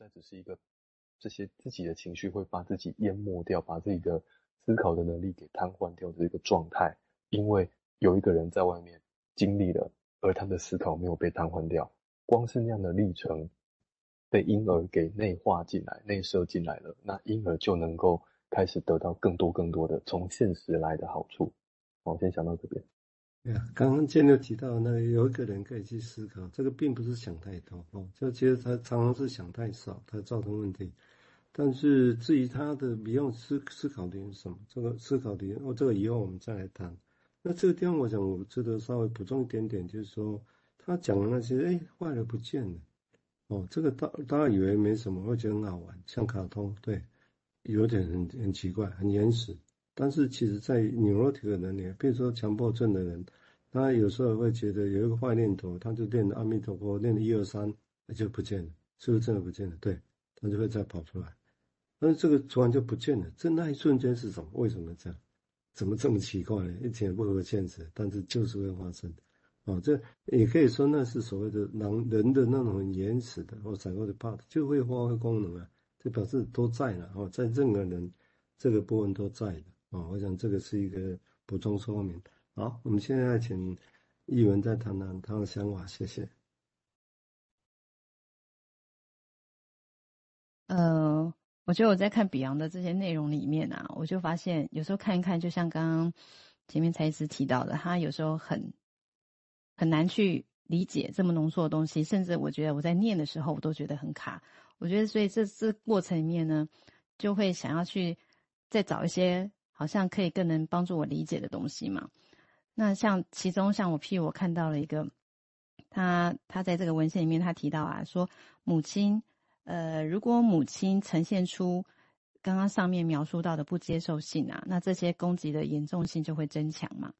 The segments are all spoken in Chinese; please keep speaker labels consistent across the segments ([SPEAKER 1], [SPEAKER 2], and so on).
[SPEAKER 1] 再只是一个这些自己的情绪会把自己淹没掉，把自己的思考的能力给瘫痪掉的一个状态。因为有一个人在外面经历了，而他的思考没有被瘫痪掉，光是那样的历程被婴儿给内化进来、内射进来了，那婴儿就能够开始得到更多更多的从现实来的好处。我先想到这边。
[SPEAKER 2] 对啊，刚刚建六提到那有一个人可以去思考，这个并不是想太多哦，就其实他常常是想太少，他造成问题。但是至于他的不用思思考点什么，这个思考点哦，这个以后我们再来谈。那这个地方我想我值得稍微补充一点点，就是说他讲的那些哎坏了不见了哦，这个大大家以为没什么，会觉得很好玩，像卡通对，有点很很奇怪，很原始。但是其实，在 neurotic 的人里，比如说强迫症的人，他有时候会觉得有一个坏念头，他就念阿弥陀佛，念了一二三，那就不见了，是不是真的不见了？对，他就会再跑出来。但是这个突然就不见了，这那一瞬间是什么？为什么这样？怎么这么奇怪呢？一点也不合现实，但是就是会发生。哦，这也可以说那是所谓的人人的那种很原始的或者的 part 就会发挥功能啊，就表示都在了哦，在任何人这个部分都在的。哦，我想这个是一个补充说明。好，我们现在请译文再谈谈他的想法，谢谢。
[SPEAKER 3] 呃，我觉得我在看比昂的这些内容里面啊，我就发现有时候看一看，就像刚刚前面才子提到的，他有时候很很难去理解这么浓缩的东西，甚至我觉得我在念的时候，我都觉得很卡。我觉得所以这这过程里面呢，就会想要去再找一些。好像可以更能帮助我理解的东西嘛？那像其中像我譬如我看到了一个，他他在这个文献里面他提到啊，说母亲，呃，如果母亲呈现出刚刚上面描述到的不接受性啊，那这些攻击的严重性就会增强嘛。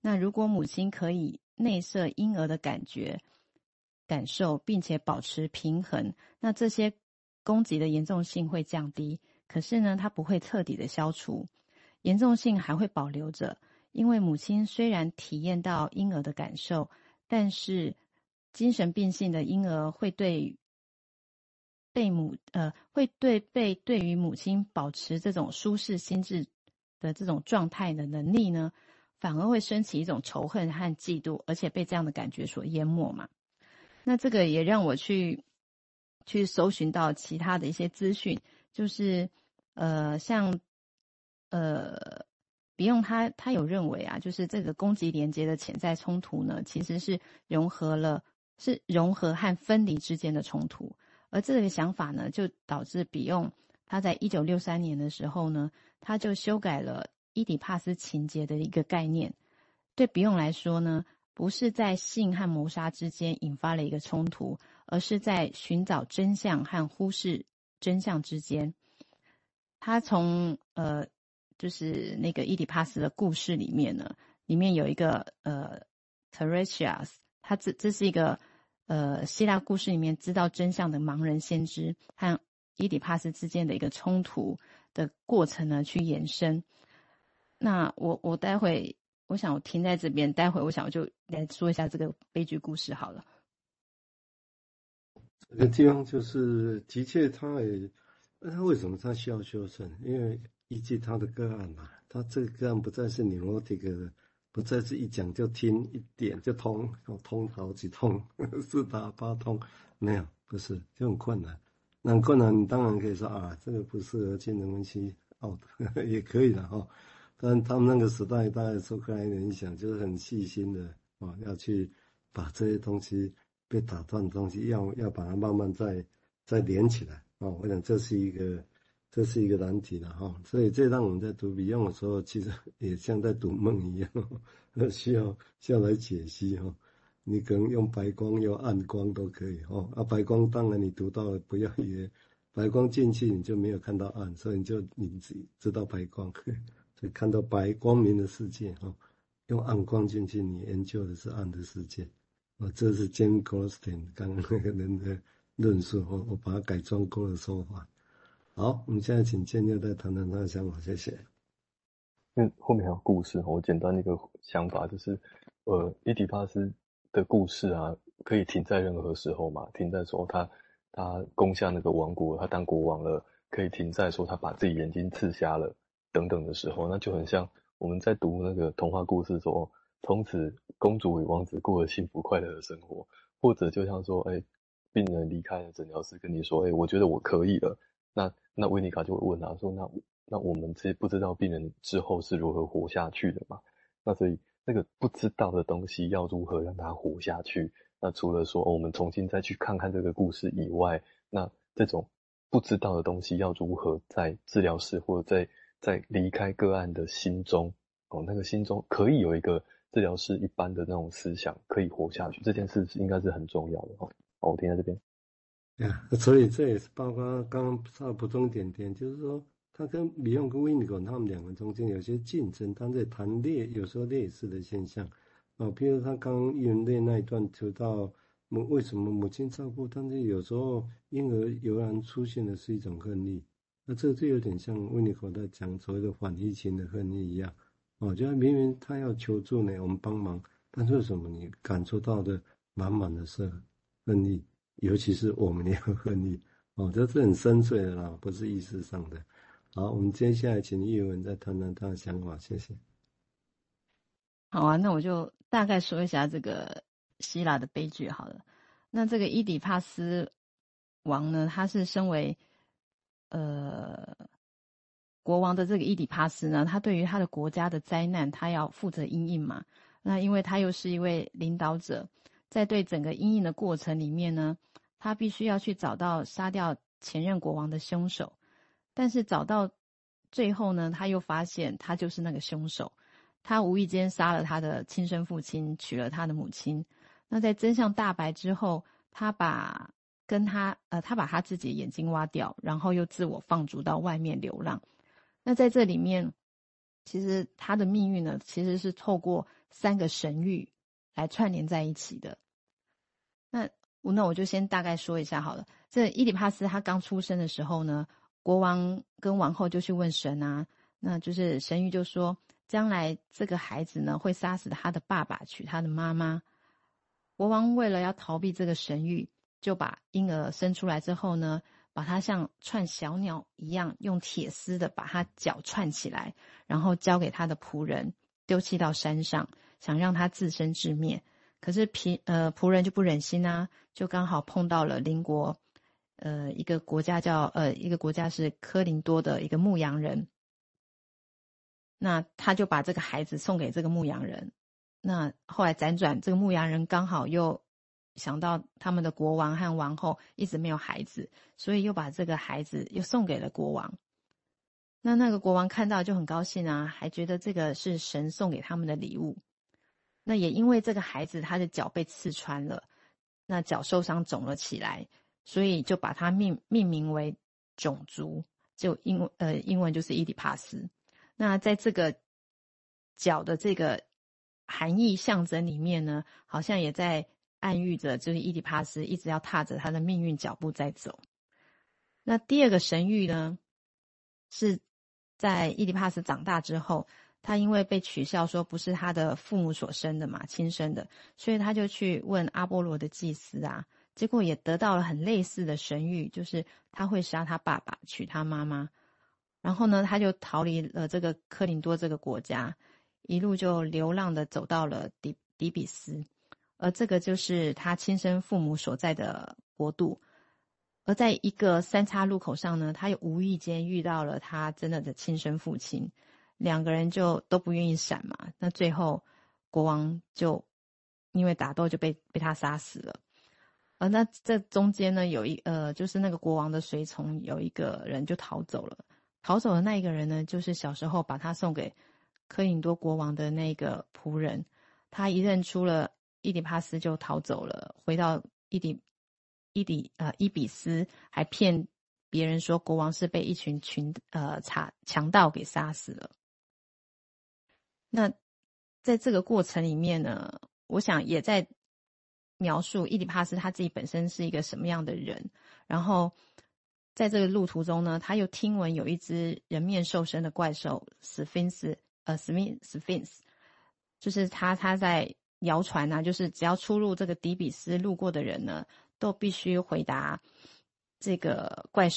[SPEAKER 3] 那如果母亲可以内射婴儿的感觉、感受，并且保持平衡，那这些攻击的严重性会降低。可是呢，它不会彻底的消除。严重性还会保留着，因为母亲虽然体验到婴儿的感受，但是精神病性的婴儿会对被母呃会对被对于母亲保持这种舒适心智的这种状态的能力呢，反而会升起一种仇恨和嫉妒，而且被这样的感觉所淹没嘛。那这个也让我去去搜寻到其他的一些资讯，就是呃像。呃，比用他他有认为啊，就是这个攻击连接的潜在冲突呢，其实是融合了，是融合和分离之间的冲突。而这个想法呢，就导致比用他在一九六三年的时候呢，他就修改了伊底帕斯情节的一个概念。对比用来说呢，不是在性和谋杀之间引发了一个冲突，而是在寻找真相和忽视真相之间。他从呃。就是那个伊底帕斯的故事里面呢，里面有一个呃，Teresias，他这这是一个呃希腊故事里面知道真相的盲人先知和伊底帕斯之间的一个冲突的过程呢，去延伸。那我我待会我想我停在这边，待会我想我就来说一下这个悲剧故事好了。
[SPEAKER 2] 这个地方就是的确，他也，那他为什么他需要修正？因为依据他的个案嘛，他这个个案不再是 neurotic 的，不再是一讲就听一点就通，通好几通，四打八通，没有，不是，就很困难。那困难，你当然可以说啊，这个不适合精神分析，哦，也可以的哈。但他们那个时代，大概受克莱的影响，就是很细心的啊，要去把这些东西被打断的东西，要要把它慢慢再再连起来啊。我想这是一个。这是一个难题了哈，所以这让我们在读比用的时候，其实也像在读梦一样，需要需要来解析哈。你可能用白光，用暗光都可以哈。啊，白光当然你读到了，不要以为白光进去你就没有看到暗，所以你就你自己知道白光，所以看到白光明的世界哈。用暗光进去，你研究的是暗的世界。啊，这是 James Goldstein 刚刚那个人的论述，我我把它改装过的说法。好，我们现在请建六再谈谈他的想法，谢谢。
[SPEAKER 1] 嗯，后面还有故事，我简单的一个想法就是，呃，伊迪帕斯的故事啊，可以停在任何时候嘛，停在说他他攻下那个王国，他当国王了，可以停在说他把自己眼睛刺瞎了等等的时候，那就很像我们在读那个童话故事说，从此公主与王子过了幸福快乐的生活，或者就像说，哎，病人离开了诊疗室跟你说，哎，我觉得我可以了，那那维尼卡就会问他说，那那我们其实不知道病人之后是如何活下去的嘛？那所以那个不知道的东西要如何让他活下去？那除了说，我们重新再去看看这个故事以外，那这种不知道的东西要如何在治疗室或者在在离开个案的心中，哦，那个心中可以有一个治疗师一般的那种思想，可以活下去，这件事应该是很重要的哦。好，我停在这边。
[SPEAKER 2] 呀，所以这也是包括刚刚稍微补充点点，就是说他跟米用跟维尼狗他们两个中间有些竞争，他在谈劣，有时候劣势的现象。哦，比如他刚刚艺人类那一段提到母为什么母亲照顾，但是有时候婴儿油然出现的是一种恨意，那这这有点像温尼狗在讲所谓的反移情的恨意一样。哦，就明明他要求助呢，我们帮忙，但是为什么你感受到的满满的是恨意，尤其是我们也有恨意。哦，这是很深邃的啦，不是意识上的。好，我们接下来请艺文再谈谈他的想法，谢谢。
[SPEAKER 3] 好啊，那我就大概说一下这个希腊的悲剧好了。那这个伊底帕斯王呢，他是身为呃国王的这个伊底帕斯呢，他对于他的国家的灾难，他要负责因应嘛。那因为他又是一位领导者，在对整个阴影的过程里面呢，他必须要去找到杀掉前任国王的凶手。但是找到最后呢，他又发现他就是那个凶手。他无意间杀了他的亲生父亲，娶了他的母亲。那在真相大白之后，他把跟他呃，他把他自己的眼睛挖掉，然后又自我放逐到外面流浪。那在这里面，其实他的命运呢，其实是透过三个神諭来串联在一起的。那我那我就先大概说一下好了。这伊里帕斯他刚出生的时候呢，国王跟王后就去问神啊，那就是神諭就说。将来这个孩子呢，会杀死他的爸爸，娶他的妈妈。国王为了要逃避这个神諭，就把婴儿生出来之后呢，把他像串小鸟一样，用铁丝的把他脚串起来，然后交给他的仆人，丢弃到山上，想让他自生自灭。可是仆呃仆人就不忍心啊，就刚好碰到了邻国，呃一个国家叫呃一个国家是科林多的一个牧羊人。那他就把这个孩子送给这个牧羊人。那后来辗转，这个牧羊人刚好又想到他们的国王和王后一直没有孩子，所以又把这个孩子又送给了国王。那那个国王看到就很高兴啊，还觉得这个是神送给他们的礼物。那也因为这个孩子他的脚被刺穿了，那脚受伤肿了起来，所以就把他命命名为肿足，就英文呃英文就是伊底帕斯。那在这个脚的这个含义象征里面呢，好像也在暗喻着，就是伊底帕斯一直要踏着他的命运脚步在走。那第二个神谕呢，是在伊底帕斯长大之后，他因为被取笑说不是他的父母所生的嘛，亲生的，所以他就去问阿波罗的祭司啊，结果也得到了很类似的神谕，就是他会杀他爸爸，娶他妈妈。然后呢，他就逃离了这个科林多这个国家，一路就流浪的走到了底底比斯，而这个就是他亲生父母所在的国度。而在一个三岔路口上呢，他又无意间遇到了他真的的亲生父亲，两个人就都不愿意闪嘛。那最后国王就因为打斗就被被他杀死了。而那这中间呢，有一呃，就是那个国王的随从有一个人就逃走了。逃走的那一个人呢，就是小时候把他送给科林多国王的那个仆人。他一认出了伊底帕斯，就逃走了，回到伊底伊底呃伊比斯，还骗别人说国王是被一群群呃强强盗给杀死了。那在这个过程里面呢，我想也在描述伊迪帕斯他自己本身是一个什么样的人，然后。在这个路途中呢，他又听闻有一只人面兽身的怪兽史芬斯，呃，史密史芬斯，就是他他在谣传啊，就是只要出入这个底比斯路过的人呢，都必须回答这个怪兽